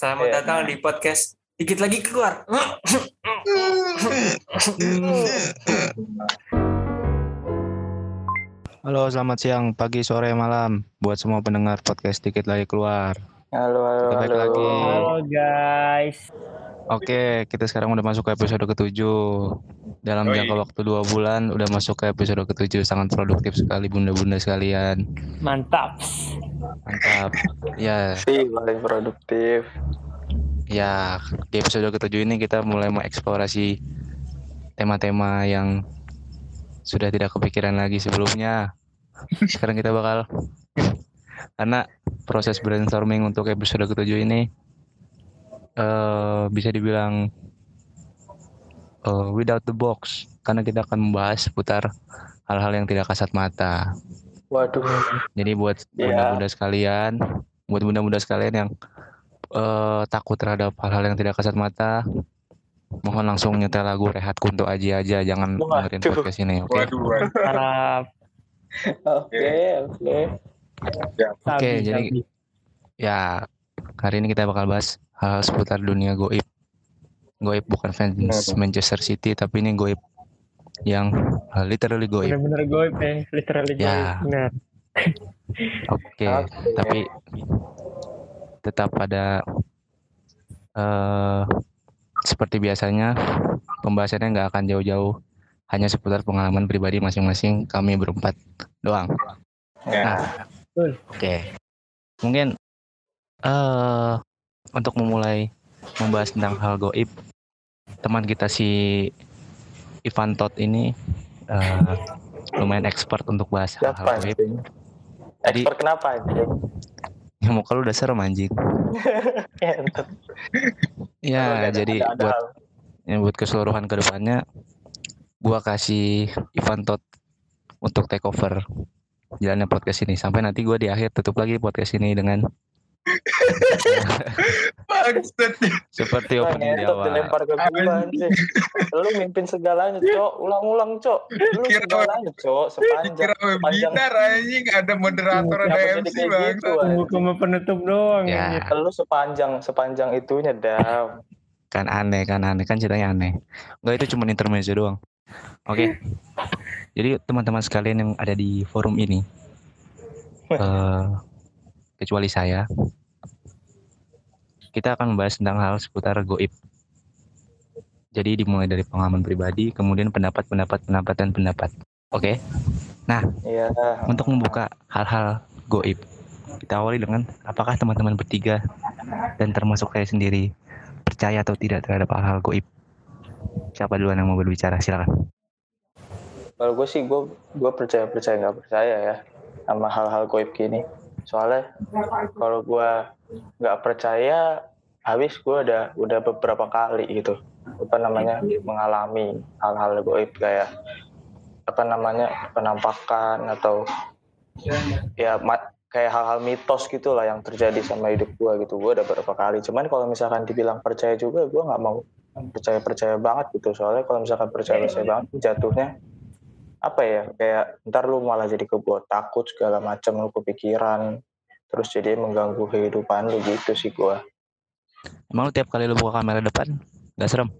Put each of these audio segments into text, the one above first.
Selamat Iya. datang di podcast Dikit lagi keluar. Halo, selamat siang, pagi, sore, malam buat semua pendengar podcast dikit lagi keluar. Halo, halo, Kita balik halo. lagi. Halo guys. Oke, kita sekarang udah masuk ke episode ketujuh. Dalam Yoi. jangka waktu dua bulan udah masuk ke episode ketujuh, sangat produktif sekali bunda-bunda sekalian. Mantap. Mantap. Ya, Sih, paling produktif. ya di episode ketujuh ini kita mulai mengeksplorasi tema-tema yang sudah tidak kepikiran lagi sebelumnya. Sekarang kita bakal karena proses brainstorming untuk episode ketujuh ini eh bisa dibilang eh, without the box karena kita akan membahas seputar hal-hal yang tidak kasat mata. Waduh, Jadi buat bunda-bunda sekalian, buat bunda-bunda sekalian yang eh, takut terhadap hal-hal yang tidak kasat mata, mohon langsung nyetel lagu Rehat Kunto Aji aja, jangan dengerin Waduh. podcast ini, oke? Waduh, waduh. Harap. oke, oke. Oke, jadi- Ya, hari ini kita bakal bahas hal seputar dunia goib. Goib bukan fans Hmm. Manchester City, tapi ini goib yang eh, literally goib. bener-bener goib ya, literally goib. Ya. Oke, Oke. tapi tetap pada eh seperti biasanya pembahasannya nggak akan jauh-jauh, hanya seputar pengalaman pribadi masing-masing kami berempat doang. Ya, Betul. Oke, mungkin eh untuk memulai membahas tentang hal goib, teman kita si Ivan Tot ini eh, lumayan expert untuk bahas hal-hal siapa goib. Jadi- Expert kenapa anjing? Ya muka lu udah serem anjing. Ya, ada- jadi ada- ada buat hal- ya, buat keseluruhan ke depannya, gua kasih Ivan Tot untuk take over jalannya podcast ini sampai nanti gua di akhir tutup lagi podcast ini dengan seperti Nah, opening di awal. dilempar ke gua. Lu mimpin segalanya, Cok. Ulang-ulang, Cok. Lu Kira- segalanya, Cok. Sepanjang Kira sepanjang webinar anjing ada moderator ada MC bang. gitu, ke penutup doang. Ya. Lu sepanjang sepanjang itunya, Dam. Kan aneh, kan aneh, kan ceritanya aneh. Enggak itu cuma intermezzo doang. Oke. Jadi teman-teman sekalian yang ada di forum ini, eh, kecuali saya, kita akan membahas tentang hal seputar goib. Jadi dimulai dari pengalaman pribadi, kemudian pendapat, pendapat, pendapat, dan pendapat. Oke. Iya. Untuk membuka hal-hal goib, kita awali dengan apakah teman-teman bertiga dan termasuk saya sendiri percaya atau tidak terhadap hal-hal goib? Siapa duluan yang mau berbicara? Silakan. Kalau gue sih gue gue percaya percaya nggak percaya ya sama hal-hal goib gini. Soalnya kalau gue nggak percaya, habis gue udah udah beberapa kali gitu apa namanya mengalami hal-hal goib kayak apa namanya penampakan atau ya ma- kayak hal-hal mitos gitulah yang terjadi sama hidup gue gitu gue udah beberapa kali cuman kalau misalkan dibilang percaya juga gue nggak mau percaya percaya banget gitu soalnya kalau misalkan percaya percaya banget jatuhnya apa ya kayak ntar lu malah jadi kebuat takut segala macam lu kepikiran terus jadi mengganggu kehidupan lu gitu sih gua Emang lu tiap kali lu buka kamera depan nggak serem?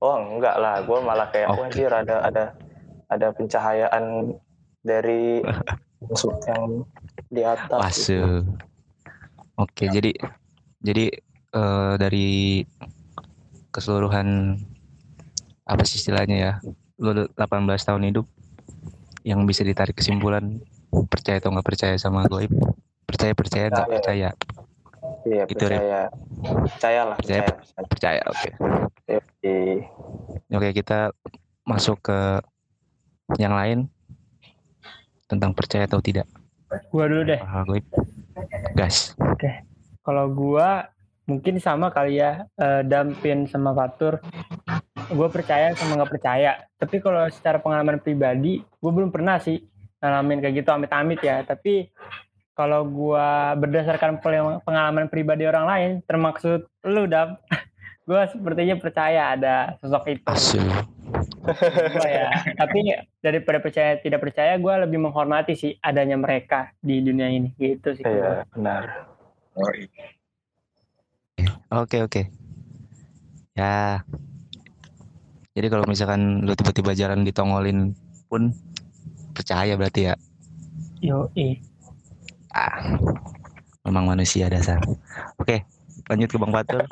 oh enggak lah gua malah kayak Oke. wajir ada ada ada pencahayaan dari yang di atas gitu. Oke, jadi jadi eh, dari keseluruhan apa sih istilahnya ya? Lu udah 18 tahun hidup yang bisa ditarik kesimpulan percaya atau nggak percaya sama goib? Percaya percaya nggak Percaya. percaya? iya Gitu, Rip. percaya percaya lah Percaya. percaya, Percaya. Oke. Iya. Oke, kita masuk ke yang lain tentang percaya atau tidak Gua dulu deh. goib. Gas. Kalau gua mungkin sama kali ya eh, Dampin sama Fatur. Gue percaya sama nggak percaya. Tapi kalau secara pengalaman pribadi, gue belum pernah sih ngalamin kayak gitu amit-amit ya. Tapi kalau gua berdasarkan pengalaman pribadi orang lain, termaksud lu Dam, gue sepertinya percaya ada sosok itu. Asu. Gua ya. Tapi daripada percaya tidak percaya, gue lebih menghormati sih adanya mereka di dunia ini gitu sih. iya benar Oh, iya. Oke oke. Ya. Jadi kalau misalkan lu tiba-tiba jalan ditongolin pun percaya berarti ya. Yo, eh. Ah. Memang manusia dasar. Oke, lanjut ke Bang Fatur.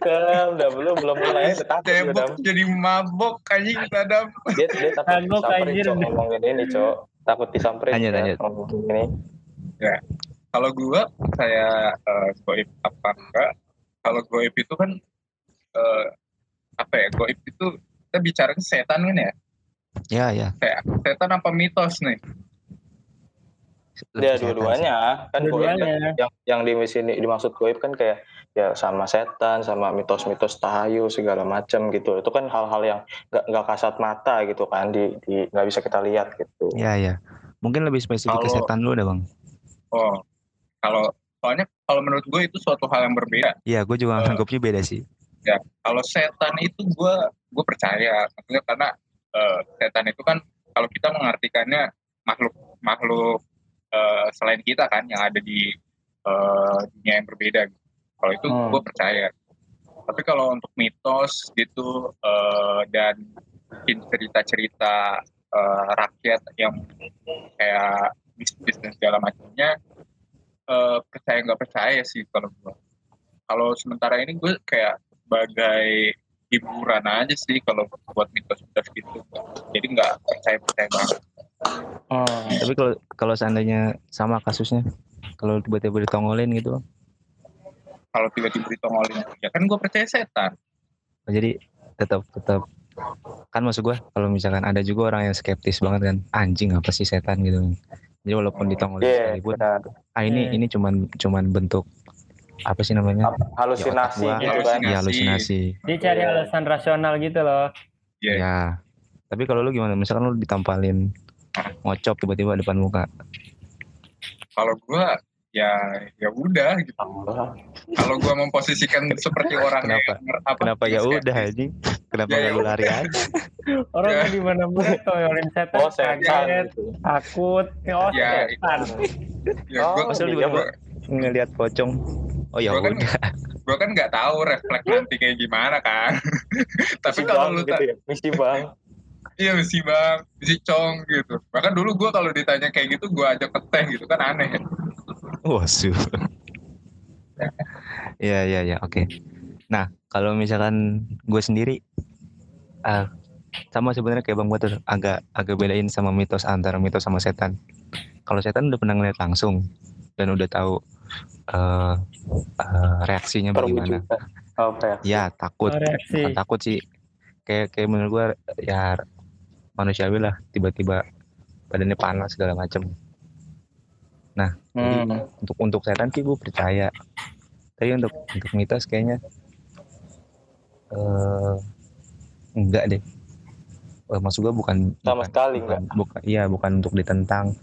Dam, Dam, lu belum mulai udah Dam. Cebok jadi mabok anjing Adam. Dia dia takut disamperin. Cok, ngomongin ini Cok. Takut disamperin Lanjut, ya, lanjut. ini. Kalau gua saya eh, goib apa enggak? Kalau goib itu kan eh, apa ya? Goib itu kita bicara ke setan kan ya? Ya ya. Kayak setan apa mitos nih? Sih. dua-duanya kan goib Dua-duanya. yang yang di sini dimaksud goib kan kayak ya sama setan sama mitos-mitos tahayu segala macam gitu itu kan hal-hal yang nggak nggak kasat mata gitu kan di di nggak bisa kita lihat gitu Ya ya. Mungkin lebih spesifik ke Kalau- setan lu dah bang. Oh, kalau soalnya kalau menurut gue itu suatu hal yang berbeda. Iya, gue juga Eh. nganggapnya beda sih. Kalau setan itu gue gue percaya, maksudnya karena eh, setan itu kan kalau kita mengartikannya makhluk makhluk eh, selain kita kan yang ada di eh, dunia yang berbeda. Gitu. Kalau itu Hmm. gue percaya. Tapi kalau untuk mitos gitu eh, dan cerita-cerita eh, rakyat yang kayak bisnis dan segala macamnya eh, percaya nggak percaya sih kalau gue. Kalau sementara ini gue kayak sebagai hiburan aja sih kalau buat mitos-mitos gitu. Jadi nggak percaya-percaya banget. Hmm. Tapi kalau kalau seandainya sama kasusnya, kalau tiba-tiba ditongolin gitu, Kalau tiba-tiba ditongolin, ya kan gue percaya setan. oh, jadi tetap tetap kan maksud gue kalau misalkan ada juga orang yang skeptis banget kan anjing apa sih setan gitu jadi walaupun ditongolin Iya, sekalipun benar. ah ini Hmm. ini cuman cuman bentuk apa sih namanya Halusinasi Ya, gua. gitu kan. Halusinasi. ya halusinasi Dia cari Iya. alasan rasional gitu loh. Iya. ya tapi kalau lu gimana misalkan lu ditampalin ngocok tiba-tiba depan muka Kalau gue ya ya udah gitu. Kalau gue memposisikan seperti orang Kenapa? yang apa, kenapa ya udah anjing kenapa Ya, ya lu lari aja Orang Ya. di mana-mana toyolin setan, Oh, setan. kaget, gitu. takut, oh Ya, setan. Ya, Oh, gue Masa lu iya, tiba-tiba ngelihat pocong oh ya Gua kan udah gue kan nggak tahu refleks nanti kayak gimana kan. Tapi Misi kalau lu gitu ya. Misi bang. iya mesti bang, mesti cong gitu. Bahkan dulu gue kalau ditanya kayak gitu gue ajak ke teh gitu kan aneh. Wah, su. Iya, iya, iya, oke. Nah, kalau misalkan gue sendiri, ah, sama sebenarnya kayak Bang Batur, agak agak bedain sama mitos antara mitos sama setan. Kalau setan udah pernah ngeliat langsung dan udah tahu eh, eh, reaksinya bagaimana. Apa ya? Ya takut, Oh, reaksi. bukan takut sih. Kayak kayak menurut gue ya manusiawi lah, tiba-tiba badannya panas segala macam. Hmm. untuk untuk setan sih gue percaya. Tapi untuk untuk mitos kayaknya eh enggak deh. Eh, maksud gue bukan Sama bukan, sekali bukan, bukan iya bukan untuk ditentang.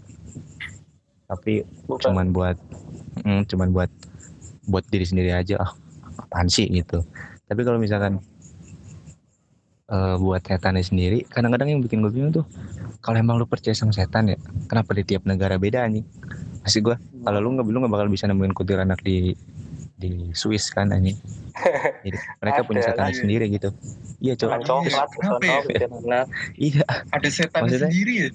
Tapi Bukan. cuman buat mm, cuman buat buat diri sendiri aja ah apaan sih? gitu. Tapi kalau misalkan eh, buat setannya sendiri kadang-kadang yang bikin gue bingung tuh kalau emang lu percaya sama setan ya kenapa di tiap negara beda nih masih gue kalau lu nggak lu nggak bakal bisa nemuin kuntilanak di di Swiss kan anjing jadi mereka punya Ada, ada. sendiri gitu iya cowok coklat, ya? iya Ada setan Maksudnya? sendiri ya.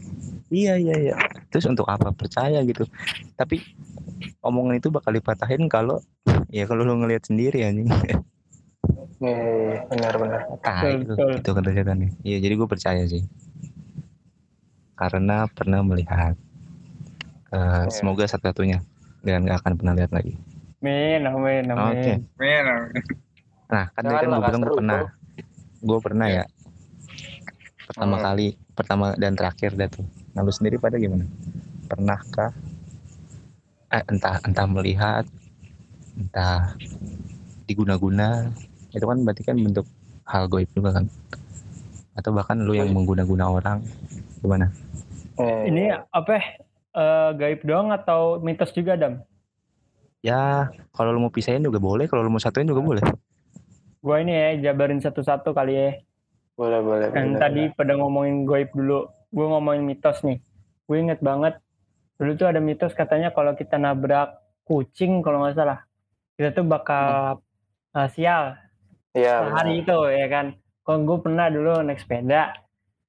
Iya iya iya. Terus untuk apa percaya gitu? Tapi omongan itu bakal dipatahin kalau ya kalau lu ngelihat sendiri anjing. Iya, benar-benar. Ah, Betul, itu, itu kata setan nih. Iya, jadi gue percaya sih. Karena pernah melihat. Eh, Iya. Semoga satu-satunya dan nggak akan pernah lihat lagi. Amin, amin, Oke. amin. Men, Nah, kan tadi kan gue bilang gue pernah. Gue pernah ya. Pertama Hmm. kali, pertama dan terakhir dah tuh. Nah, lu sendiri pada gimana? Pernahkah? Eh, entah entah melihat, entah diguna-guna, itu kan berarti kan bentuk hal goib juga kan? Atau bahkan lu yang mengguna-guna orang, gimana? Eh, Ini apa? Eh, gaib doang atau mitos juga, Dam? Ya, kalau lu mau pisahin juga boleh, kalau lu mau satuin juga boleh. Gua ini ya jabarin satu-satu kali ya. boleh, boleh. Kan boleh. tadi pada ngomongin goib dulu, gue ngomongin mitos nih. Gue inget banget, dulu tuh ada mitos katanya kalau kita nabrak kucing kalau nggak salah kita tuh bakal uh, sial Iya. sehari itu ya kan kalau gue pernah dulu naik sepeda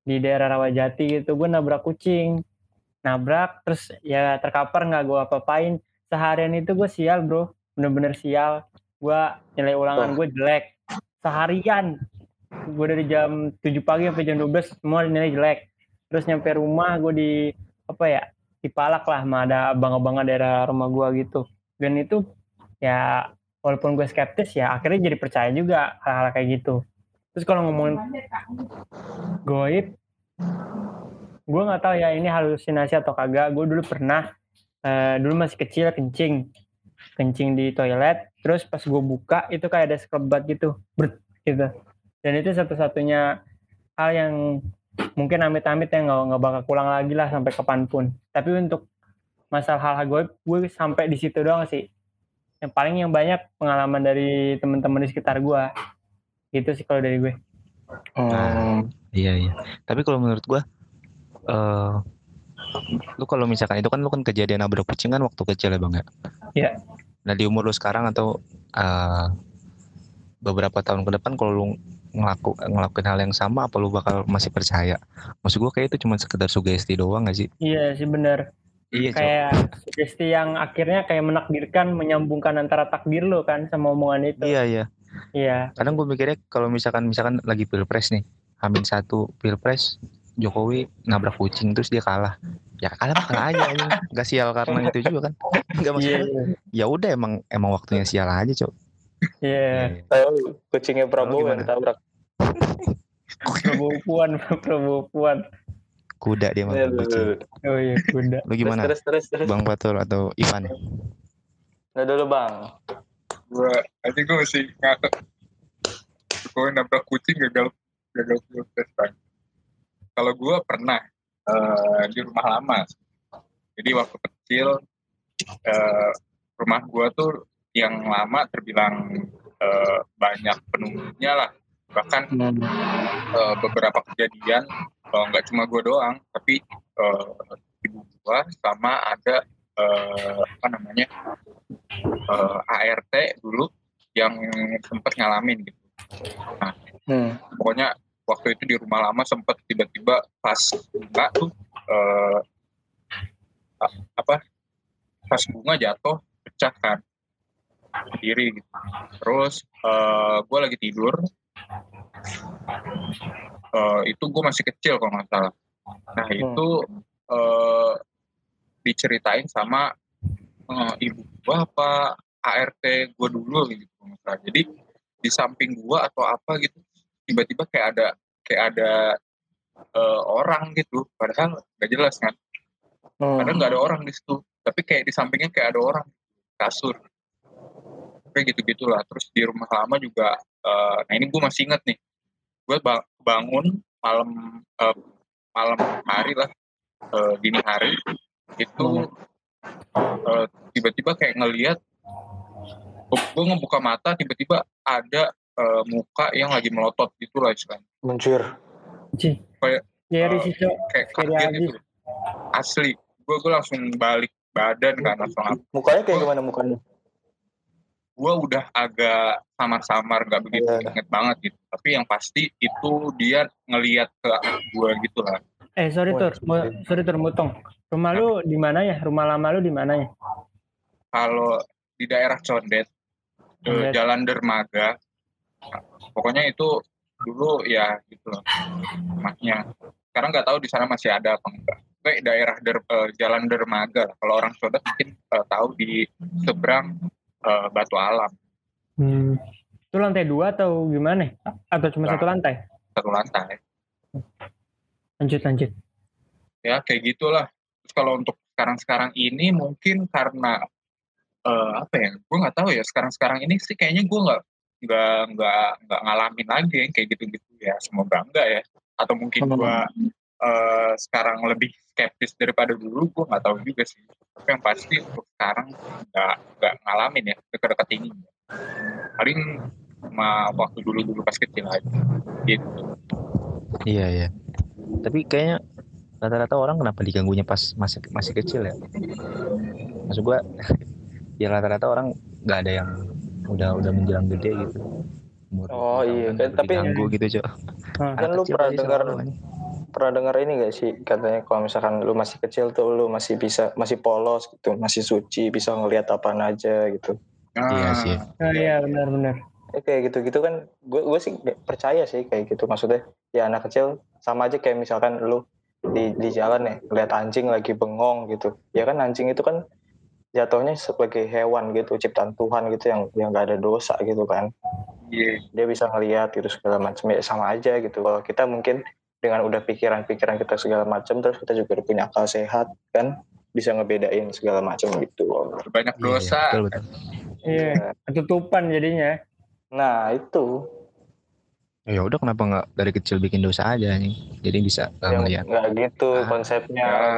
di daerah Rawajati gitu gue nabrak kucing nabrak terus ya terkapar nggak gue apa-apain. Seharian itu gue sial bro. Bener-bener sial. Gue nilai ulangan gue jelek. Seharian. Gue dari jam 7 pagi sampai jam 12 semua nilai jelek. Terus nyampe rumah gue di apa ya dipalak lah sama ada abang-abang daerah rumah gue gitu. Dan itu ya walaupun gue skeptis ya akhirnya jadi percaya juga hal-hal kayak gitu. Terus kalau ngomongin goib gue nggak tahu ya ini halusinasi atau kagak. Gue dulu pernah eh, dulu masih kecil kencing. Kencing di toilet terus pas gue buka itu kayak ada sekelebat gitu. Brut, gitu. Dan itu satu-satunya hal yang mungkin amit-amit yang nggak nggak bakal pulang lagi lah sampai kapan pun. Tapi untuk masalah hal-hal gue gue sampai di situ doang sih. Yang paling yang banyak pengalaman dari teman-teman di sekitar gue gitu sih kalau dari gue. Hmm. Iya iya. Tapi kalau menurut gua eh lu kalau misalkan itu kan lu kan kejadian nabrak kucing kan waktu kecil ya bang ya. Iya. Nah di umur lu sekarang atau eh beberapa tahun ke depan kalau lu ngelaku ngelakuin hal yang sama apa lu bakal masih percaya? Maksud gua kayak itu cuma sekedar sugesti doang gak sih? iya sih bener Iya kayak sugesti yang akhirnya kayak menakdirkan menyambungkan antara takdir lo kan sama omongan itu Iya iya. iya Kadang gue mikirnya kalau misalkan misalkan lagi pilpres nih, Hamin satu pilpres Jokowi nabrak kucing terus dia kalah. Ya kalah mah kalah aja anjing. Gak sial karena itu juga kan. Enggak iya masalah. Ya udah emang emang waktunya sial aja, Cok. iya Tahu kucingnya Prabowo yang tabrak. Prabowo Puan Prabowo Puan Kuda dia mah Iya, kucing. oh iya kuda Lu gimana? Terus terus terus. Bang Fatul atau Ivan? Nah dulu bang. gue aja gue masih ngakak gue nabrak kucing gagal gagal pilpres kan kalau gue pernah eh, di rumah lama jadi waktu kecil eh, rumah gue tuh yang lama terbilang eh, banyak penunggunya lah bahkan eh, beberapa kejadian eh, nggak cuma gue doang tapi eh, ibu gue sama ada eh, apa namanya eh, ART dulu yang sempat ngalamin gitu. Hmm. Pokoknya waktu itu di rumah lama sempat tiba-tiba pas bunga tuh eh, apa pas bunga jatuh pecah kan diri gitu. Terus gue lagi tidur eh, itu gue masih kecil kalau nggak salah. Nah itu eh, diceritain sama eh, ibu gua apa ART gue dulu gitu. Jadi di samping gua atau apa gitu tiba-tiba kayak ada kayak ada eh, orang gitu. Padahal nggak jelas kan. Hmm. padahal nggak ada orang di situ. Tapi kayak di sampingnya kayak ada orang. Kasur. Kayak gitu gitulah terus di rumah lama juga eh, nah ini gue masih inget nih. Gue bangun malam eh, malam hari lah. Eh, dini hari. Itu eh, tiba-tiba kayak ngelihat gue ngebuka mata tiba-tiba ada eh, muka yang lagi melotot gitu lah istilahnya Mencur. Kayak, Jerry eh, sih Cok. kayak kaget gitu. Asli. Gue gue langsung balik badan kan langsung Mukanya kayak gimana mukanya? gue udah agak samar-samar nggak begitu Iya. inget banget gitu. Tapi yang pasti itu dia ngelihat ke gue gitu lah. Eh sorry tur. Mu- sorry tur mutong rumah lu di mana ya? Rumah lama lu di mana ya? Kalau di daerah Condet ke Condet. Jalan Dermaga pokoknya itu dulu ya gitu loh rumahnya sekarang nggak tahu di sana masih ada apa enggak. Kayak daerah Der- eh, Jalan Dermaga kalau orang Condet mungkin eh, tahu di seberang eh, Batu Alam. Hmm. itu lantai dua atau gimana? Atau cuma Nah. satu lantai? Satu lantai. Lanjut lanjut. Ya kayak gitulah. Terus kalau untuk sekarang-sekarang ini mungkin karena eh, apa ya? Gue nggak tahu ya. Sekarang-sekarang ini sih kayaknya gue nggak nggak nggak nggak ngalamin lagi yang kayak gitu-gitu ya semoga enggak ya atau mungkin Hmm. gue eh, sekarang lebih skeptis daripada dulu gue nggak tahu juga sih tapi yang pasti untuk sekarang nggak nggak ngalamin ya dekat-dekat ini paling sama waktu dulu-dulu pas kecil aja gitu Iya iya. Tapi kayaknya rata-rata orang kenapa diganggunya pas masih masih kecil ya? Maksud gua ya rata-rata orang nggak ada yang udah udah menjelang gede gitu. Umur Oh, 20 iya, tahun kan, udah tapi- diganggu gitu cok. Hah. Kan lu pernah dengar- pernah dengar ini gak sih? Katanya kalau misalkan lu masih kecil tuh lu masih bisa masih polos gitu masih suci bisa ngelihat apa aja gitu. Iya sih. Oh, iya benar-benar. Eh, kayak gitu-gitu kan gue gue sih percaya sih kayak gitu maksudnya. Ya anak kecil sama aja kayak misalkan lu di di jalan ya lihat anjing lagi bengong gitu. Ya kan anjing itu kan jatuhnya sebagai hewan gitu ciptaan Tuhan gitu yang yang gak ada dosa gitu kan. Iya. dia bisa ngelihat gitu segala macam. Ya sama aja gitu. Kalau kita mungkin dengan udah pikiran-pikiran kita segala macam terus kita juga udah punya akal sehat kan bisa ngebedain segala macam gitu. Banyak Iya, dosa. betul, betul. Iya, ketutupan jadinya. nah itu. Ya udah kenapa nggak dari kecil bikin dosa aja nih jadi bisa yang ngeliat. nggak gitu Ah, konsepnya. Ya,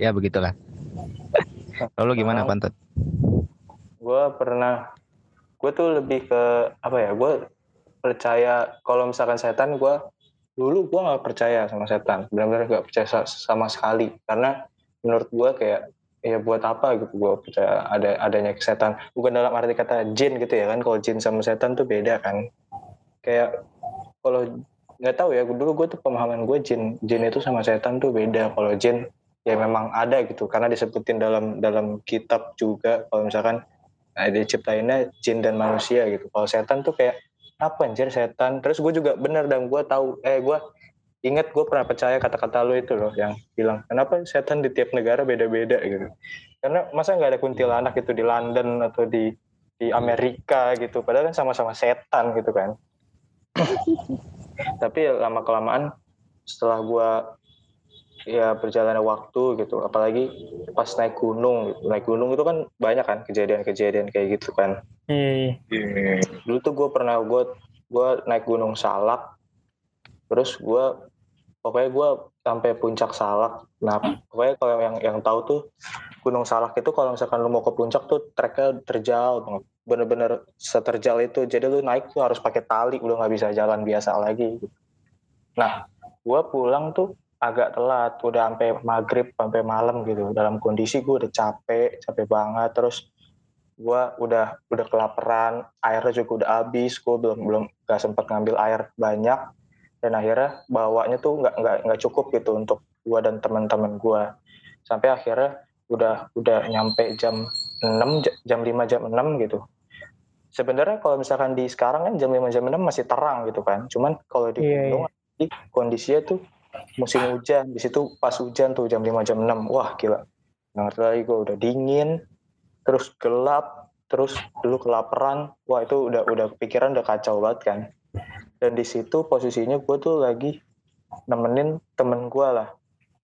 ya begitulah lalu gimana pantat? gue pernah gue tuh lebih ke apa ya gue percaya kalau misalkan setan gue dulu gue nggak percaya sama setan. Benar-benar nggak percaya sa- sama sekali. Karena menurut gue kayak ya buat apa gitu gue percaya ada adanya setan. Bukan dalam arti kata jin gitu ya kan kalau jin sama setan tuh beda kan. Kayak kalau nggak tahu ya dulu gue tuh pemahaman gue jin jin itu sama setan tuh beda. Kalau jin ya memang ada gitu. Karena disebutin dalam dalam kitab juga kalau misalkan nah, diciptainnya jin dan manusia gitu. Kalau setan tuh kayak apa anjir setan? Terus gue juga bener dan gue tahu eh gue inget gue pernah percaya kata-kata lu itu loh yang bilang kenapa setan di tiap negara beda-beda? gitu. Karena masa nggak ada kuntilanak itu di London atau di di Amerika gitu. Padahal kan sama-sama setan gitu kan. Tapi lama kelamaan setelah gue ya berjalannya waktu gitu. Apalagi pas naik gunung gitu. naik gunung itu kan banyak kan kejadian-kejadian kayak gitu kan. Iya, iya. dulu tuh gue pernah gue gue naik gunung salak. Terus gue pokoknya gue sampai puncak salak. Nah pokoknya kalau yang yang tahu tuh gunung salak itu kalau misalkan lu mau ke puncak tuh treknya terjal banget. Bener-bener seterjal itu. Jadi lu naik tuh harus pakai tali. Udah nggak bisa jalan biasa lagi gitu. nah gue pulang tuh agak telat udah sampai maghrib sampai malam gitu. Dalam kondisi gue udah capek capek banget. Terus gue udah udah kelaparan airnya juga udah habis. Gue belum belum gak sempat ngambil air banyak. Dan akhirnya bawanya tuh nggak nggak nggak cukup gitu untuk gue dan teman-teman gue sampai akhirnya udah udah nyampe jam 6 j- jam 5 jam 6 gitu. Sebenarnya kalau misalkan di sekarang kan jam 5 jam 6 masih terang gitu kan. Cuman kalau di Iya, gunung di kondisinya tuh musim hujan di situ pas hujan tuh jam 5 jam 6 wah gila. Ngerti lagi gue udah dingin terus gelap terus dulu kelaparan. Wah itu udah udah pikiran udah kacau banget kan. Dan di situ posisinya gue tuh lagi nemenin temen gue lah.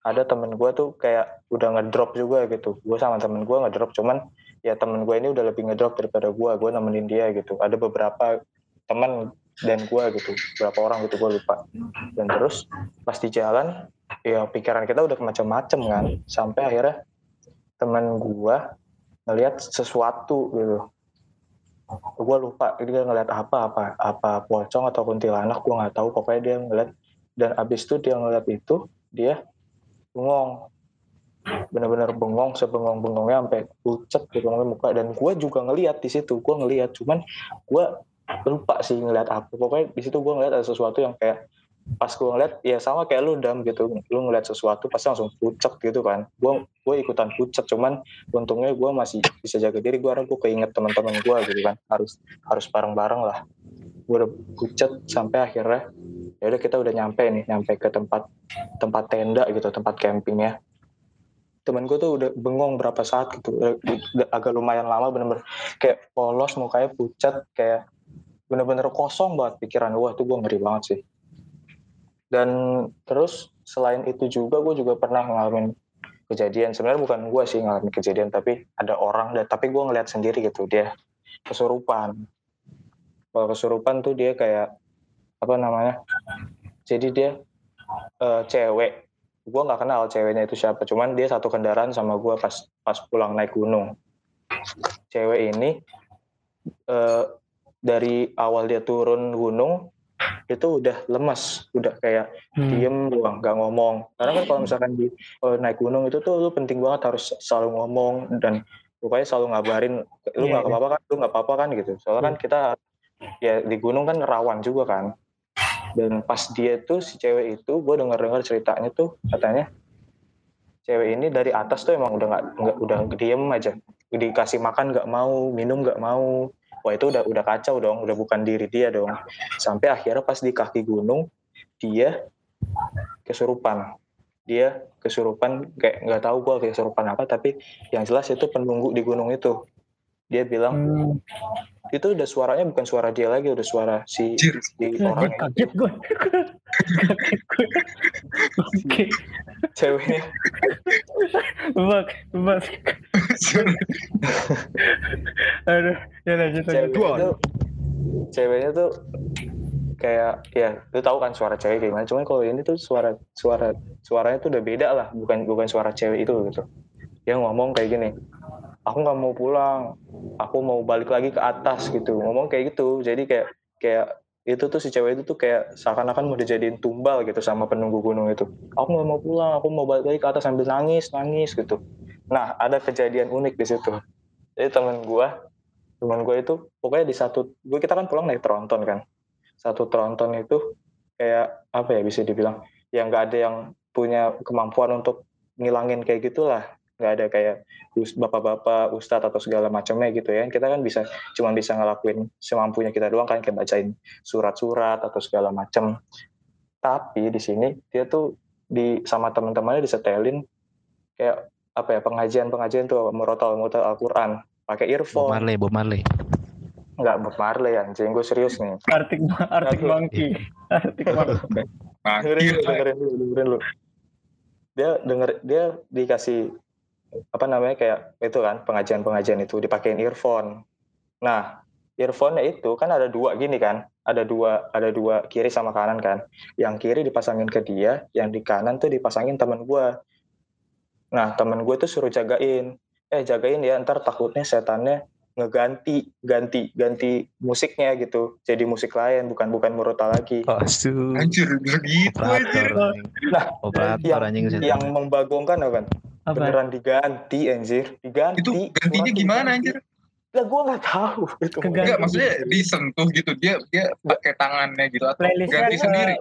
Ada temen gue tuh kayak udah ngedrop juga gitu. Gue sama temen gue ngedrop cuman ya temen gue ini udah lebih ngedrop daripada gue gue nemenin dia gitu. Ada beberapa teman dan gue gitu berapa orang gitu gue lupa. Dan terus pas di jalan ya pikiran kita udah macam-macam kan. Sampai akhirnya temen gue ngelihat sesuatu gitu. Gue lupa dia ngeliat apa apa apa pocong atau kuntilanak gue nggak tahu. Pokoknya dia ngeliat dan abis itu dia ngeliat itu dia bengong. Bener-bener bengong sebengong-bengongnya sampai pucet gitu muka. Dan gue juga ngeliat di situ gue ngeliat. Cuman gue lupa sih ngeliat apa. Pokoknya di situ gue ngeliat ada sesuatu yang kayak pas gue ngeliat ya sama kayak lu dam gitu. Lu ngeliat sesuatu pasti langsung pucet gitu kan. Gue gue ikutan pucet cuman untungnya gue masih bisa jaga diri. Gue karena gue keinget teman-teman gue gitu kan. Harus harus bareng-bareng lah. Gue udah pucet sampai akhirnya ya udah kita udah nyampe nih nyampe ke tempat tempat tenda gitu tempat campingnya temen gue tuh udah bengong berapa saat gitu. Agak lumayan lama bener-bener. Kayak polos mukanya pucat kayak bener-bener kosong banget pikiran. Wah tuh gue ngeri banget sih. Dan terus selain itu juga gue juga pernah ngalamin kejadian. Sebenarnya bukan gue sih ngalamin kejadian tapi ada orang dan tapi gue ngeliat sendiri gitu dia kesurupan. Kalau kesurupan tuh dia kayak apa namanya jadi dia eh, cewek. Gue nggak kenal ceweknya itu siapa cuman dia satu kendaraan sama gue pas pas pulang naik gunung. Cewek ini eh, dari awal dia turun gunung itu udah lemas udah kayak Hmm. diem doang nggak ngomong. Karena kan kalau misalkan di kalau naik gunung itu tuh lu penting banget harus selalu ngomong dan pokoknya selalu ngabarin lu Iya, nggak iya. apa-apa kan lu nggak apa-apa kan gitu. Soalnya kan kita ya di gunung kan rawan juga kan. Dan pas dia tuh si cewek itu gue dengar ceritanya tuh katanya cewek ini dari atas tuh emang udah nggak udah diem aja. Dikasih makan nggak mau minum nggak mau wah itu udah udah kacau dong udah bukan diri dia dong. Sampai akhirnya pas di kaki gunung dia kesurupan. Dia kesurupan kayak nggak tahu gua kesurupan apa tapi yang jelas itu penunggu di gunung itu dia bilang Hmm, itu udah suaranya bukan suara dia lagi udah suara si si orang kaget gue. kaget gue. Oke, ceweknya bak, bak. Aduh, ya lanjut lanjut. ceweknya tuh ceweknya tuh kayak ya lu tahu kan suara cewek kayak gimana cuman kalau ini tuh suara suara suaranya tuh udah beda lah bukan bukan suara cewek itu gitu dia ngomong kayak gini aku nggak mau pulang. Aku mau balik lagi ke atas gitu. Ngomong kayak gitu. Jadi kayak kayak itu tuh si cewek itu tuh kayak seakan-akan mau dijadiin tumbal gitu sama penunggu gunung itu. Aku nggak mau pulang. Aku mau balik lagi ke atas sambil nangis nangis gitu. Nah ada kejadian unik di situ. Jadi teman gua teman gue itu pokoknya di satu gue kita kan pulang naik tronton kan. Satu tronton itu kayak apa ya bisa dibilang ya nggak ada yang punya kemampuan untuk ngilangin kayak gitulah nggak ada kayak bapak-bapak ustadz atau segala macamnya gitu ya kita kan bisa cuma bisa ngelakuin semampunya kita doang kan kayak bacain surat-surat atau segala macam tapi di sini dia tuh di sama teman-temannya disetelin kayak apa ya pengajian-pengajian tuh murotal Al-Quran pakai Bob earphone Marley Bob Marley nggak Bob Marley anjing gue serius nih Arctic Aduh. Monkey. Arctic Monkey. dengerin dengerin dulu, dengerin dulu. Dia denger dia dikasih apa namanya kayak itu kan pengajian-pengajian itu dipakein earphone. Nah, earphone-nya itu kan ada dua gini kan, ada dua ada dua kiri sama kanan kan. Yang kiri dipasangin ke dia, yang di kanan tuh dipasangin temen gua. Nah, temen gue tuh suruh jagain. Eh, jagain ya, ntar takutnya setannya ngeganti ganti ganti musiknya gitu jadi musik lain bukan bukan murotal lagi oh su Anjir, begitu anjir. Nah, operator yang- anjing yang membagongkan apa kan Apa? beneran diganti anjir diganti Itu gantinya gimana diganti. anjir? lah gue nggak tahu itu. Enggak, maksudnya disentuh gitu. Dia dia pakai tangannya gitu atau Playlistnya ganti sendiri.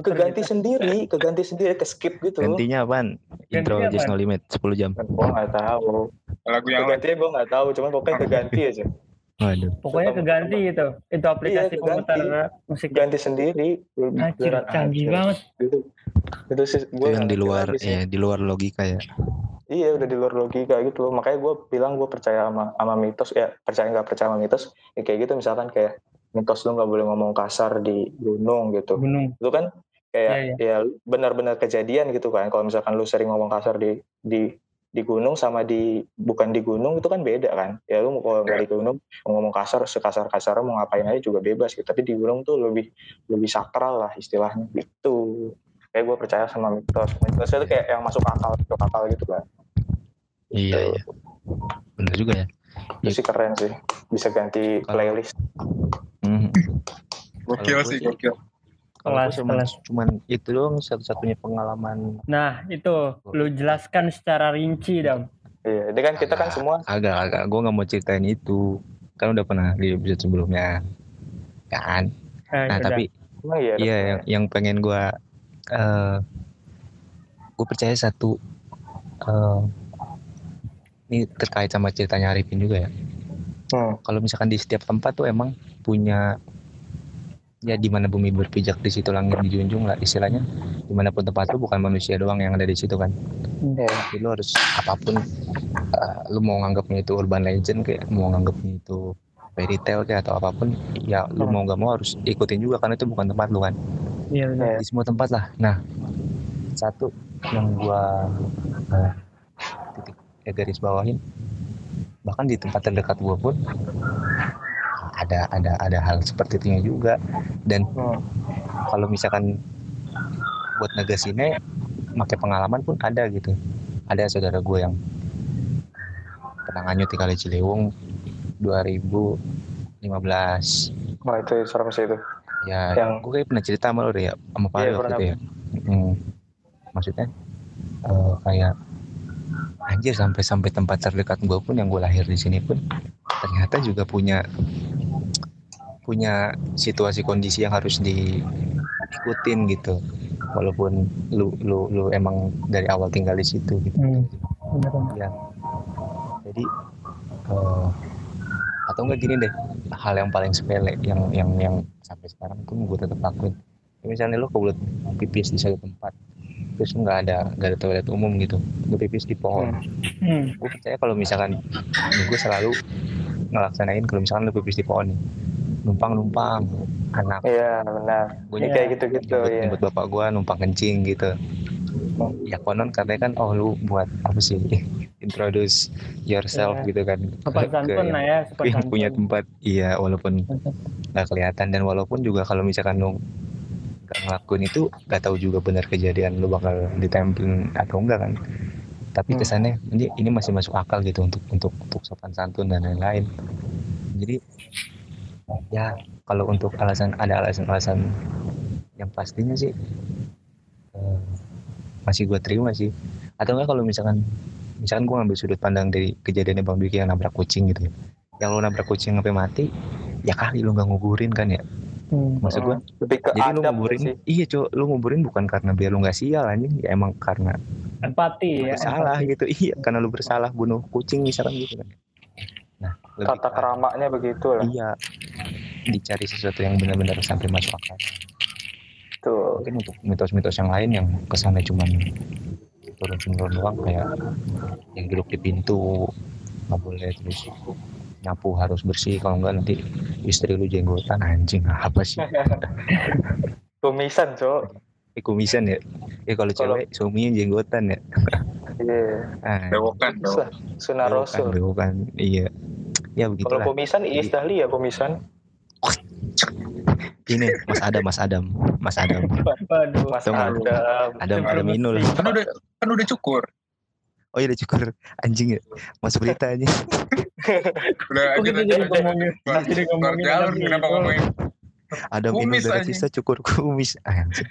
keganti gitu. sendiri keganti sendiri ke skip gitu gantinya apaan intro Gantinya Just? No Limit 10 jam gue nggak tahu Lagu yang kegantinya gue nggak tahu cuman pokoknya keganti aja waduh Pokoknya keganti gitu. Itu aplikasi Iya, pemutar musik. ganti sendiri Anjir, canggih banget. gitu itu sih gue yang di luar ya di luar logika ya. Iya udah di luar logika gitu. Loh makanya gue bilang gue percaya sama sama mitos ya percaya nggak percaya sama mitos ya kayak gitu. Misalkan kayak mitos lu nggak boleh ngomong kasar di gunung gitu. Gunung. itu kan kayak Iya, ya benar-benar kejadian gitu kan. Kalau misalkan lu sering ngomong kasar di di di gunung sama di bukan di gunung itu kan beda kan. Ya lu mau kalau nggak di gunung mau ngomong kasar sekasar kasar mau ngapain aja juga bebas gitu. Tapi di gunung tuh lebih lebih sakral lah istilahnya. Gitu kayak gue percaya sama mitos. Mitos itu kayak yang masuk akal masuk akal gitu kan. Iya iya. Bener juga ya. Itu sih keren sih. Bisa ganti playlist. Hmm. gokil sih, gokil. Kalau Kelas, cuman, kelas. cuman itu doang satu-satunya pengalaman. Nah, itu. Lu jelaskan secara rinci dong. iya ini kan kita kan semua agak agak. Gue nggak mau ceritain itu. Kan udah pernah di episode sebelumnya. Kan? Nah, nah udah. tapi emang iya iya yang yang pengen gue eh gue percaya satu eh ini terkait sama ceritanya Arifin juga ya Hmm. kalau misalkan di setiap tempat tuh emang punya ya di mana bumi berpijak di situ langit dijunjung lah istilahnya di mana pun tempat lu bukan manusia doang yang ada di situ kan Iya. jadi lu harus apa pun eh, lu mau nganggapnya itu urban legend kayak mau nganggapnya itu fairy tale kayak atau apa pun ya lu Hmm. mau nggak mau harus ikutin juga karena itu bukan tempat lu kan Iya benar. Di semua tempat lah nah satu yang gua eh, titik ya garis bawahin bahkan di tempat terdekat gua pun ada ada ada hal seperti itu juga dan Hmm. kalau misalkan buat negasinnya pakai pengalaman pun ada gitu ada saudara gue yang pernah nganyut di kali Ciliwung 2015 Wah itu serem sih itu. Ya Yang- gue kayak pernah cerita sama lo deh ya sama Pak Iya, waktu pernah. itu ya. Mm, maksudnya eh, kayak anjir sampai sampai tempat terdekat gue pun yang gue lahir di sini pun ternyata juga punya punya situasi kondisi yang harus diikutin gitu. Walaupun lu lu lu emang dari awal tinggal di situ gitu. Hmm. Ya jadi eh, atau enggak gini deh hal yang paling sepele yang yang yang sampai sekarang pun gue tetap lakuin Ya, misalnya lu kebelet pipis di satu tempat terus nggak ada nggak ada toilet umum gitu lu pipis di pohon Hmm. gue percaya kalau misalkan gue selalu ngelaksanain kalau misalkan lu pipis di pohon nih numpang numpang anak Iya benar. gue Iya. kayak gitu-gitu jemput, ya. bapak gue numpang kencing gitu ya konon katanya kan oh lu buat apa sih? Introduce yourself Iya. gitu kan. Sopan ke santun yang- ya, sopan yang punya tempat. Iya walaupun nggak kelihatan. Dan walaupun juga kalau misalkan lu nggak ngelakuin itu nggak tahu juga benar kejadian lu bakal ditempelin atau enggak kan. Tapi Hmm. kesannya ini ini masih masuk akal gitu untuk untuk untuk sopan santun dan lain-lain. Jadi ya kalau untuk alasan ada alasan-alasan yang pastinya sih eh, masih gue terima sih atau enggak kalau misalkan misalkan gue ngambil sudut pandang dari kejadiannya bang Dwiki yang nabrak kucing gitu ya yang lu nabrak kucing sampai mati ya kali lu nggak nguburin kan ya Hmm. maksud gue Hmm, Lebih ke jadi adab nguburin sih. iya cok lu nguburin bukan karena biar lu nggak sial anjing ya emang karena Empati ya. bersalah empati. gitu iya karena lu bersalah bunuh kucing misalkan gitu kan nah lebih Tata ke- keramanya begitu lah. iya dicari sesuatu yang benar-benar sampai masuk akal. Mungkin untuk mitos-mitos yang lain yang kesannya cuman turun turun doang kayak yang duduk di pintu nggak boleh terus nyapu harus bersih kalau enggak nanti istri lu jenggotan anjing apa sih Kumisan, Cok. eh kumisan ya eh kalau Kalau- cewek suaminya jenggotan ya Iya. bewokan Susah. Sunah bewokan, Rasul. bewokan. iya ya Kalau begitulah kumisan Iis Dahlia kumisan. Ini Mas Adam Mas Adam Mas Adam Waduh. Mas Tunggu. Adam. Adam Adam Inul kan udah kan udah cukur oh iya udah cukur anjing ya masuk berita aja udah aja kita jadi ngomongin, jadi ngomongin Jalur Adam kenapa Inul? ngomongin Adam Inul Kumis, dari sisa cukur kumis anjing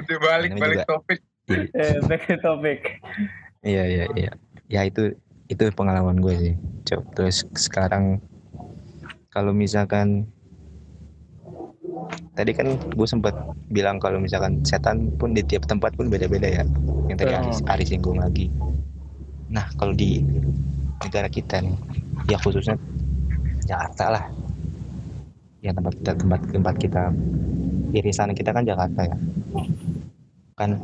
udah balik Ini balik juga. topik Eh, back to topic. Iya iya iya. Ya itu itu pengalaman gue sih. Coba terus sekarang kalau misalkan tadi kan gue sempat bilang kalau misalkan setan pun di tiap tempat pun beda-beda ya. Yang tadi. Ari, Ari singgung lagi. Nah kalau di negara kita nih, ya khususnya Jakarta lah. Ya tempat kita tempat tempat kita irisan kita kan Jakarta ya. Kan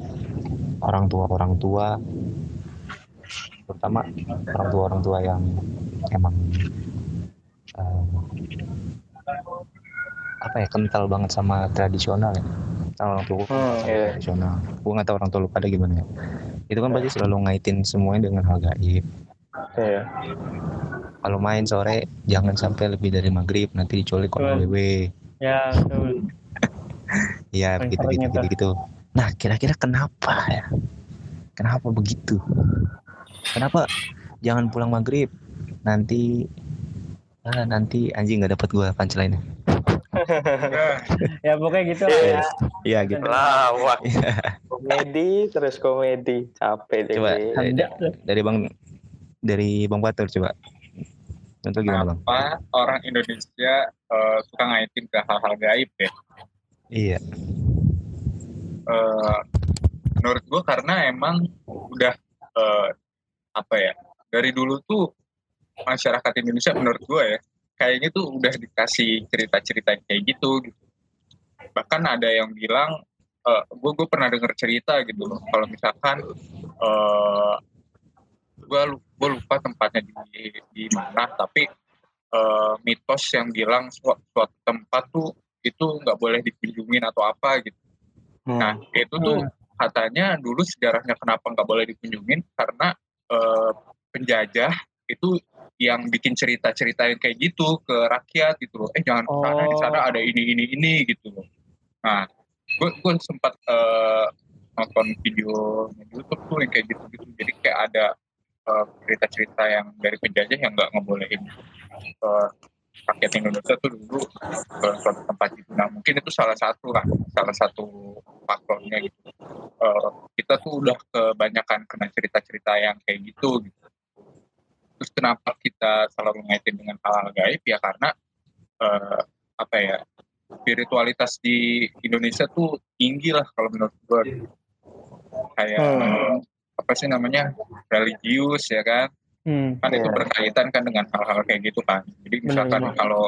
orang tua orang tua terutama orang tua orang tua yang emang eh, apa ya kental banget sama tradisional ya sama orang tua Hmm, iya. tradisional gue nggak tahu orang tua lu pada gimana ya itu kan pasti selalu ngaitin semuanya dengan hal gaib Iya. kalau main sore jangan sampai lebih dari maghrib nanti diculik oleh Betul. wewe Ya, betul. Iya Paling begitu gitu, itu. gitu gitu. Nah kira-kira kenapa ya? Kenapa begitu? Kenapa jangan pulang maghrib? Nanti ah, nanti anjing nggak dapat gua punchline. Ya pokoknya gitu lah ya. Iya gitu. Lawak. komedi terus komedi. Capek deh. Coba. gue. Dari bang dari bang Batur coba. Contoh gimana bang? kenapa orang Indonesia eh, suka ngaitin ke hal-hal gaib ya Iya. Eh, menurut gue karena emang udah eh, apa ya dari dulu tuh masyarakat Indonesia menurut gue ya kayaknya tuh udah dikasih cerita-cerita kayak gitu gitu. Bahkan ada yang bilang gue gue pernah dengar cerita gitu loh kalau misalkan eh gue gue lupa tempatnya di di mana tapi eh, mitos yang bilang suatu, suatu tempat tuh itu nggak boleh dikunjungin atau apa gitu. Nah, Hmm. itu tuh katanya dulu sejarahnya kenapa nggak boleh dikunjungin? Karena eh, penjajah itu yang bikin cerita-cerita yang kayak gitu ke rakyat gitu loh. Eh jangan ke sana, di sana Oh. ada ini ini ini gitu loh. Nah, gue gue sempat eh, nonton video di YouTube tuh yang kayak gitu-gitu. Jadi kayak ada eh, cerita-cerita yang dari penjajah yang nggak ngebolehin eh, rakyat Indonesia tuh dulu ke suatu tempat gitu. Nah mungkin itu salah satu lah, salah satu faktornya gitu. eh, kita tuh udah kebanyakan kena cerita-cerita yang kayak gitu, gitu. Terus kenapa kita selalu ngaitin dengan hal-hal gaib ya karena eh, apa ya spiritualitas di Indonesia tuh tinggi lah kalau menurut gue kayak Hmm. apa sih namanya religius ya kan Hmm. kan itu Iya. berkaitan kan dengan hal-hal kayak gitu kan jadi misalkan Benar-benar. kalau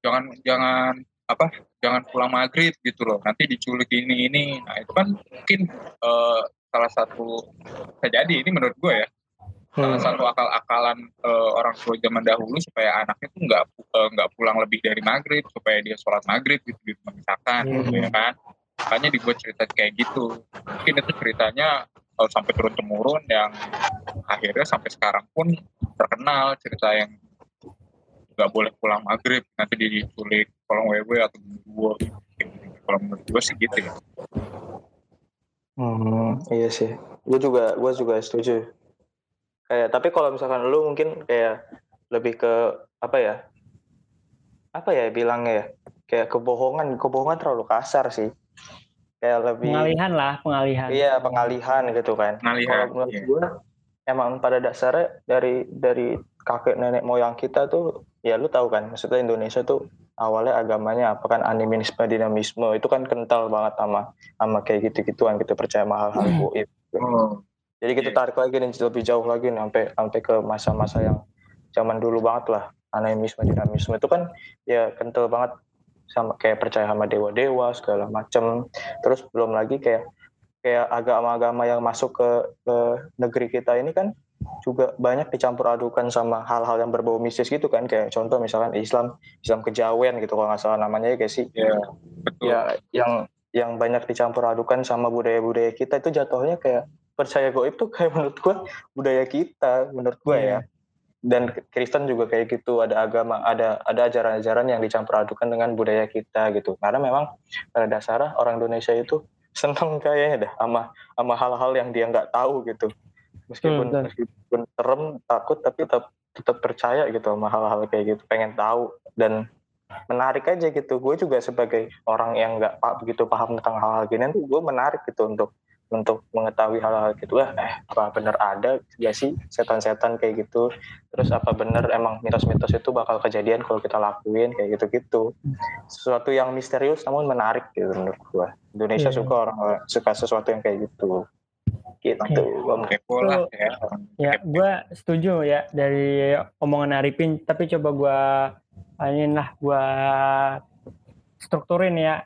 jangan jangan apa jangan pulang maghrib gitu loh nanti diculik ini ini nah itu kan mungkin eh, salah satu bisa jadi ini menurut gue ya salah Hmm. satu akal-akalan eh, orang tua zaman dahulu supaya anaknya tuh nggak eh, nggak pulang lebih dari maghrib supaya dia sholat maghrib gitu di rumah misalkan Hmm. gitu ya kan makanya dibuat cerita kayak gitu mungkin itu ceritanya eh, sampai turun temurun yang akhirnya sampai sekarang pun terkenal cerita yang nggak boleh pulang maghrib nanti diculik kolong WW atau gua kalau menurut gue sih gitu ya Hmm, iya sih. Gue juga, gue juga setuju. Kayak, tapi kalau misalkan lu mungkin kayak lebih ke apa ya? Apa ya bilangnya ya? Kayak kebohongan, kebohongan terlalu kasar sih. Kayak lebih Pengalihan lah, pengalihan. iya pengalihan gitu kan. Pengalihan, Kalau menurut iya. gue emang pada dasarnya dari dari kakek nenek moyang kita tuh ya lu tahu kan maksudnya Indonesia tuh awalnya agamanya apa kan animisme dinamisme itu kan kental banget sama sama kayak gitu-gituan kita percaya sama hal-hal goib oh, jadi kita Iya. tarik lagi nih lebih jauh lagi nih sampai sampai ke masa-masa yang zaman dulu banget lah. Animisme dinamisme itu kan ya kental banget. Sama kayak percaya sama dewa-dewa segala macem. Terus belum lagi kayak kayak agama-agama yang masuk ke, ke negeri kita ini kan juga banyak dicampur adukan sama hal-hal yang berbau mistis gitu kan. Kayak contoh misalkan Islam Islam kejawen gitu kalau nggak salah namanya ya kayak sih? Ya betul. ya yang yang banyak dicampur adukan sama budaya-budaya kita itu jatuhnya kayak percaya goib tuh kayak menurut gua budaya kita menurut gua Iya. ya dan Kristen juga kayak gitu ada agama ada ada ajaran-ajaran yang dicampur adukan dengan budaya kita gitu karena memang pada dasarnya orang Indonesia itu seneng kayaknya dah sama sama hal-hal yang dia nggak tahu gitu meskipun betul. meskipun serem takut tapi tetap tetap percaya gitu sama hal-hal kayak gitu pengen tahu dan menarik aja gitu gue juga sebagai orang yang nggak begitu paham tentang hal-hal gini tuh gue menarik gitu untuk untuk mengetahui hal-hal gitu. Eh eh, apa bener ada? Ya sih setan-setan kayak gitu. Terus apa bener emang mitos-mitos itu bakal kejadian kalau kita lakuin? Kayak gitu-gitu. Sesuatu yang misterius namun menarik gitu menurut gue Indonesia Iya. suka orang suka sesuatu yang kayak gitu. Gitu Gua mungkin. kepo lah ya. Ya, gue setuju ya dari omongan Arifin, tapi coba gue ini lah, gue strukturin ya.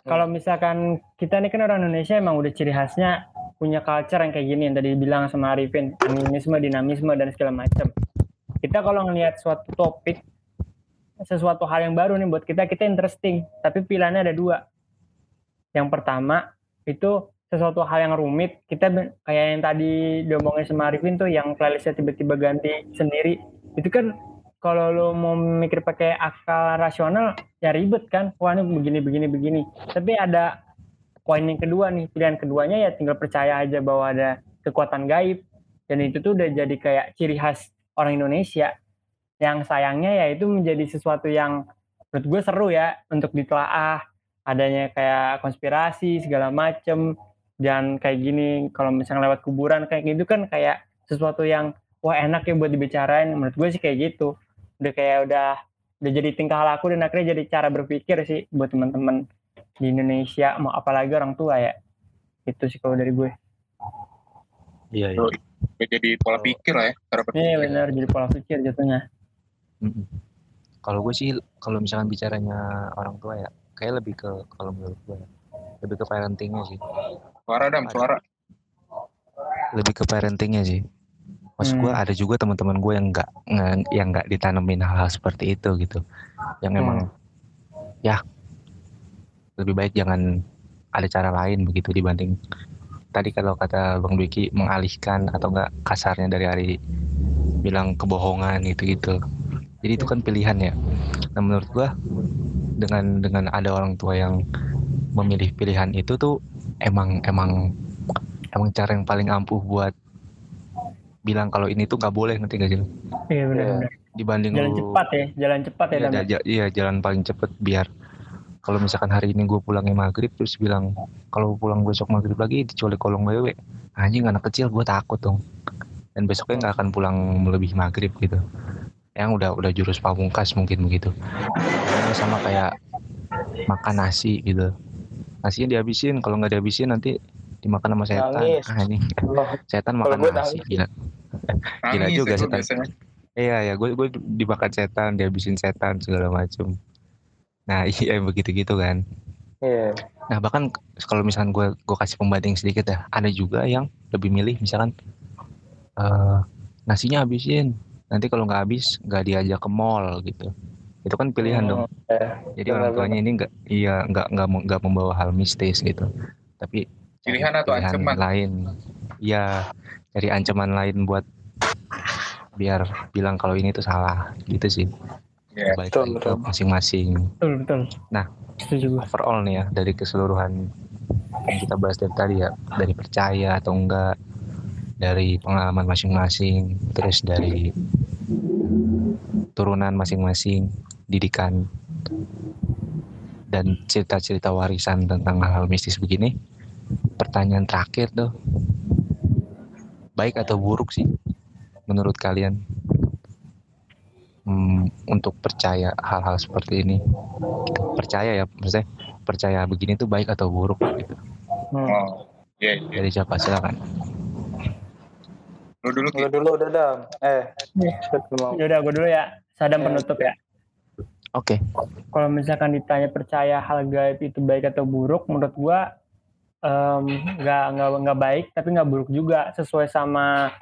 Kalau misalkan kita ini kan orang Indonesia emang udah ciri khasnya punya culture yang kayak gini yang tadi dibilang sama Arifin, animisme, dinamisme dan segala macam. Kita kalau ngelihat suatu topik, sesuatu hal yang baru nih buat kita, kita interesting. Tapi pilihannya ada dua. Yang pertama itu sesuatu hal yang rumit kita kayak yang tadi diomongin sama Arifin tuh yang playlistnya tiba-tiba ganti sendiri itu kan kalau lo mau mikir pakai akal rasional ya ribet kan? Wah ini begini begini begini. Tapi ada poin yang kedua nih. Pilihan keduanya ya tinggal percaya aja bahwa ada kekuatan gaib. Dan itu tuh udah jadi kayak ciri khas orang Indonesia. Yang sayangnya ya itu menjadi sesuatu yang menurut gue seru ya untuk ditelaah. Adanya kayak konspirasi segala macem. Dan kayak gini kalau misalnya lewat kuburan kayak gitu kan kayak sesuatu yang wah enak ya buat dibicarain. Menurut gue sih kayak gitu udah kayak udah udah jadi tingkah laku dan akhirnya jadi cara berpikir sih buat teman-teman di Indonesia mau apalagi orang tua ya. Itu sih kalau dari gue. Iya, iya. Udah jadi pola pikir lah ya cara berpikir. Iya benar jadi pola pikir jatuhnya. Kalau gue sih, kalau misalkan bicaranya orang tua ya, kayak lebih ke kalau menurut gue ya, lebih ke parentingnya sih, suara dam suara. Lebih ke parentingnya sih. Maksud gue Hmm. ada juga teman-teman gue yang nggak yang nggak ditanemin hal-hal seperti itu gitu, yang Hmm. emang ya lebih baik jangan ada cara lain begitu dibanding tadi kalau kata Bang Dwiki mengalihkan atau enggak kasarnya dari hari bilang kebohongan gitu-gitu. Jadi itu kan pilihan ya. Nah menurut gua dengan dengan ada orang tua yang memilih pilihan itu tuh emang emang emang cara yang paling ampuh buat bilang kalau ini tuh nggak boleh nanti gak sih iya benar benar. Dibanding jalan lu cepat ya jalan cepat ya Iya, ya? ja- iya jalan paling cepet biar kalau misalkan hari ini gue pulangnya maghrib terus bilang kalau pulang besok maghrib lagi diculik kolong wewe anjing anak kecil gue takut dong. Dan besoknya nggak akan pulang melebihi maghrib gitu. Yang udah udah jurus pamungkas mungkin begitu. Sama kayak makan nasi gitu. Nasinya dihabisin kalau nggak dihabisin nanti dimakan sama setan Nangis. ah, Allah. setan makan gue nasi nangis. gila Gila juga setan. biasanya. Iya ya, gue gue dimakan setan, dihabisin setan segala macem. Nah iya begitu gitu kan. Iya. Nah bahkan kalau misalkan gue gue kasih pembanding sedikit ya, ada juga yang lebih milih misalkan eh nasinya habisin, nanti kalau nggak habis nggak diajak ke mall gitu. Itu kan pilihan dong. Eh, Jadi orang tuanya ini nggak iya nggak nggak mau- nggak membawa hal mistis gitu. Tapi Pilihan atau ancaman? lain. Iya, cari ancaman lain buat biar bilang kalau ini tuh salah gitu sih. Iya. Balik Betul, masing-masing. betul betul Nah. setuju Overall nih ya dari keseluruhan yang kita bahas dari tadi ya, dari percaya atau enggak, dari pengalaman masing-masing, terus dari turunan masing-masing, didikan dan cerita-cerita warisan tentang hal-hal mistis begini. Pertanyaan terakhir tuh, baik atau buruk sih menurut kalian Hmm, untuk percaya hal-hal seperti ini? Percaya ya, maksudnya percaya begini tuh baik atau buruk gitu. Hmm. Oh, iya, iya. Dari siapa silakan. Lu dulu Lu dulu udah dam. Eh, Iya. ya udah gue dulu ya sadam Ya. penutup ya Oke, kalau misalkan ditanya percaya hal gaib itu baik atau buruk, menurut gua nggak nggak nggak baik, tapi nggak buruk juga, sesuai sama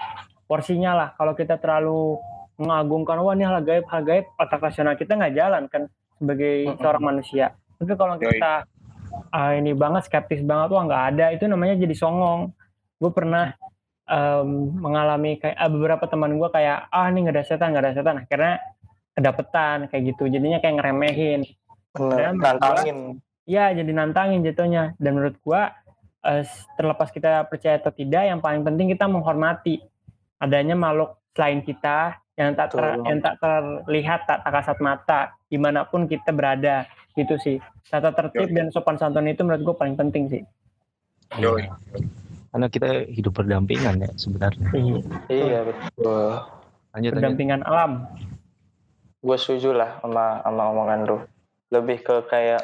porsinya lah. Kalau kita terlalu mengagungkan, wah ini hal gaib, hal gaib, otak rasional kita nggak jalan kan sebagai seorang manusia. Tapi kalau kita ah, ini banget skeptis banget, wah nggak ada, itu namanya jadi songong. Gue pernah em, mengalami kayak ah, beberapa teman gua kayak ah ini nggak ada setan, nggak ada setan, akhirnya kedapetan kayak gitu, jadinya kayak ngeremehin. Bener, gua- nantangin. Iya, jadi nantangin jatuhnya. Dan menurut gua eh, terlepas kita percaya atau tidak, yang paling penting kita menghormati adanya makhluk selain kita yang tak ter- Betul. yang tak terlihat tak tak kasat mata di mana pun kita berada gitu sih. Tata tertib Yoi. dan sopan santun itu menurut gua paling penting sih. Yoi. Iya. Karena kita hidup berdampingan ya sebenarnya. Iya betul. Lanjut lanjut. Berdampingan alam. Gue setuju lah sama sama omongan lu. Lebih ke kayak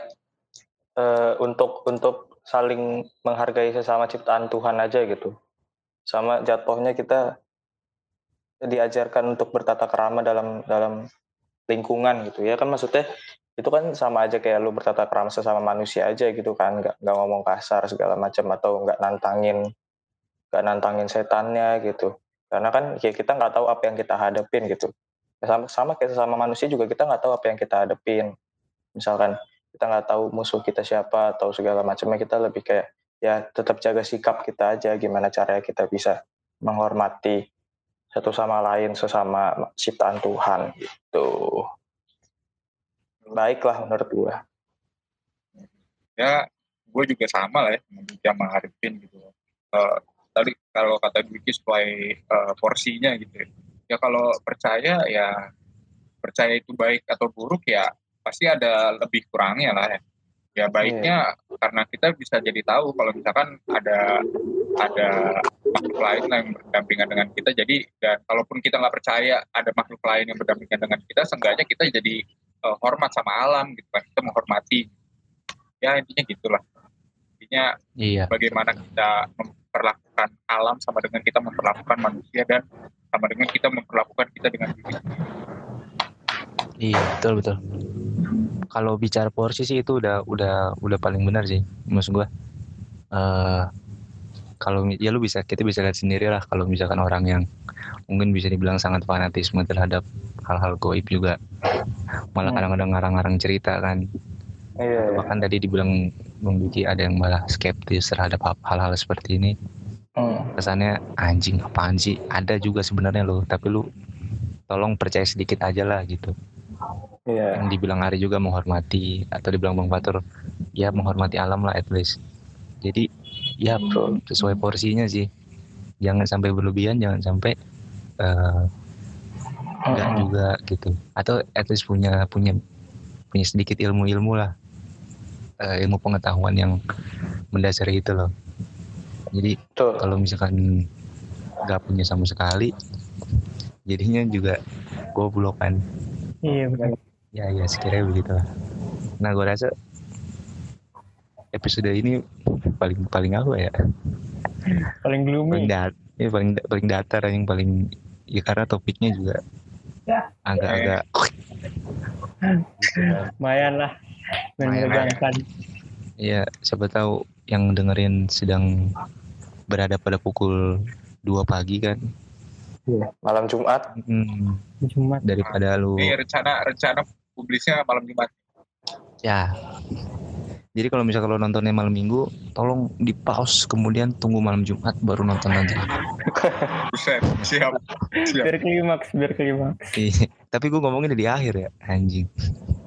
eh, untuk untuk saling menghargai sesama ciptaan Tuhan aja gitu. Sama jatuhnya kita diajarkan untuk bertata kerama dalam dalam lingkungan gitu ya. Kan maksudnya itu kan sama aja kayak lu bertata kerama sesama manusia aja gitu kan. Nggak nggak ngomong kasar segala macam atau nggak nantangin nggak nantangin setannya gitu. Karena kan ya kita nggak tahu apa yang kita hadapin gitu. Sama sama kayak sesama manusia juga kita nggak tahu apa yang kita hadapin. Misalkan kita nggak tahu musuh kita siapa atau segala macamnya kita lebih kayak ya tetap jaga sikap kita aja gimana caranya kita bisa menghormati satu sama lain sesama ciptaan Tuhan gitu. Baiklah menurut gua. Ya gue juga sama lah ya sama Arifin gitu. Eh, tadi kalau kata Dwiki sesuai eh, porsinya gitu ya. ya kalau percaya ya percaya itu baik atau buruk ya pasti ada lebih kurangnya lah ya. Ya baiknya karena kita bisa jadi tahu kalau misalkan ada ada makhluk lain yang berdampingan dengan kita. Jadi dan kalaupun kita nggak percaya ada makhluk lain yang berdampingan dengan kita seenggaknya kita jadi eh, hormat sama alam gitu kan. Kita menghormati. Ya intinya gitulah. Intinya Iya, bagaimana kita memperlakukan alam sama dengan kita memperlakukan manusia dan sama dengan kita memperlakukan kita dengan diri iya betul betul. Kalau bicara porsi sih itu udah udah udah paling benar sih, maksud gua. eh kalau ya lu bisa kita bisa lihat sendiri lah kalau misalkan orang yang mungkin bisa dibilang sangat fanatisme terhadap hal-hal goib juga malah Hmm. kadang-kadang ngarang-ngarang cerita kan iya bahkan tadi dibilang Bung Diki ada yang malah skeptis terhadap hal- hal-hal seperti ini Hmm. kesannya anjing apaan sih ada juga sebenarnya lo tapi lu tolong percaya sedikit aja lah gitu iya yang dibilang Ari juga menghormati atau dibilang Bang Fatur ya menghormati alam lah at least jadi ya Betul. sesuai porsinya sih jangan sampai berlebihan jangan sampai eh, enggak Mm-mm. juga gitu atau at least punya punya punya sedikit ilmu-ilmu lah eh, ilmu pengetahuan yang mendasari itu loh. Jadi kalau misalkan nggak punya sama sekali, jadinya juga goblok kan. Iya benar. Ya ya sekiranya begitu lah. Nah gue rasa episode ini paling paling apa ya? Paling gloomy. Paling dat, ya paling paling datar yang paling ya karena topiknya juga agak-agak Lumayan lah. Lumayan. Menegangkan. ya siapa tahu yang dengerin sedang berada pada pukul 2 pagi kan. Malam Jumat. Hmm, Cuma daripada lu Ini rencana rencana publisnya malam Jumat. ya. Jadi kalau misalnya kalau nontonnya malam minggu, tolong di pause kemudian tunggu malam Jumat baru nonton lagi. Buset, siap. Siap. biar klimaks, biar klimaks. Iya, Tapi gue ngomongin di akhir ya, anjing.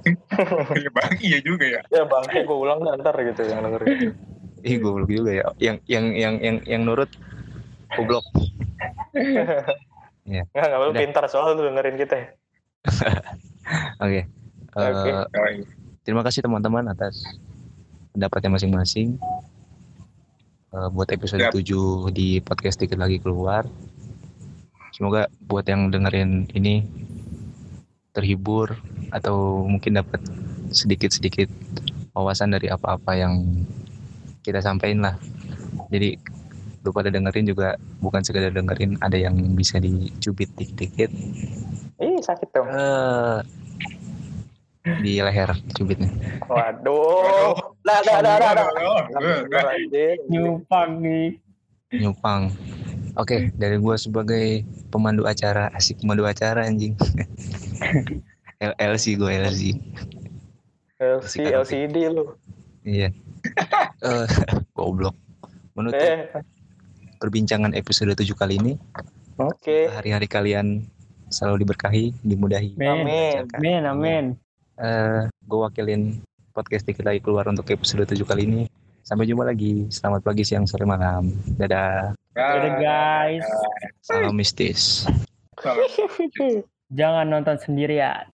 Iya bang, iya juga ya. Ya bangke gue ulang ntar gitu yang dengerin. Ih, goblok juga ya. Yang yang yang yang yang nurut goblok. Nggak, nggak lu Udah. pintar soal lu dengerin kita. Oke. Oke. Eh, Oh, iya. terima kasih teman-teman atas pendapatnya masing-masing. Eh, buat episode Siap. 7 di podcast dikit lagi keluar. Semoga buat yang dengerin ini terhibur atau mungkin dapat sedikit-sedikit wawasan dari apa-apa yang kita sampaikan lah. Jadi lu pada dengerin juga bukan sekedar dengerin, ada yang bisa dicubit dikit-dikit Ih sakit dong. eh di leher cubitnya. Waduh. Dah dah dah dah. Nyupang nih. Nyupang. Oke, dari gua sebagai pemandu acara, asik pemandu acara anjing. LLC gue LC. LC LCD lu. Iya. Eh, goblok. Menutup Eh, perbincangan episode 7 kali ini, oke. hari-hari kalian selalu diberkahi, dimudahi. Amin. Amin. Amin, amin. Eh, gue wakilin podcast dikit lagi keluar untuk episode 7 kali ini. Sampai jumpa lagi. Selamat pagi, siang, sore, malam. Dadah. Dadah guys. Salam mistis. Jangan nonton sendirian.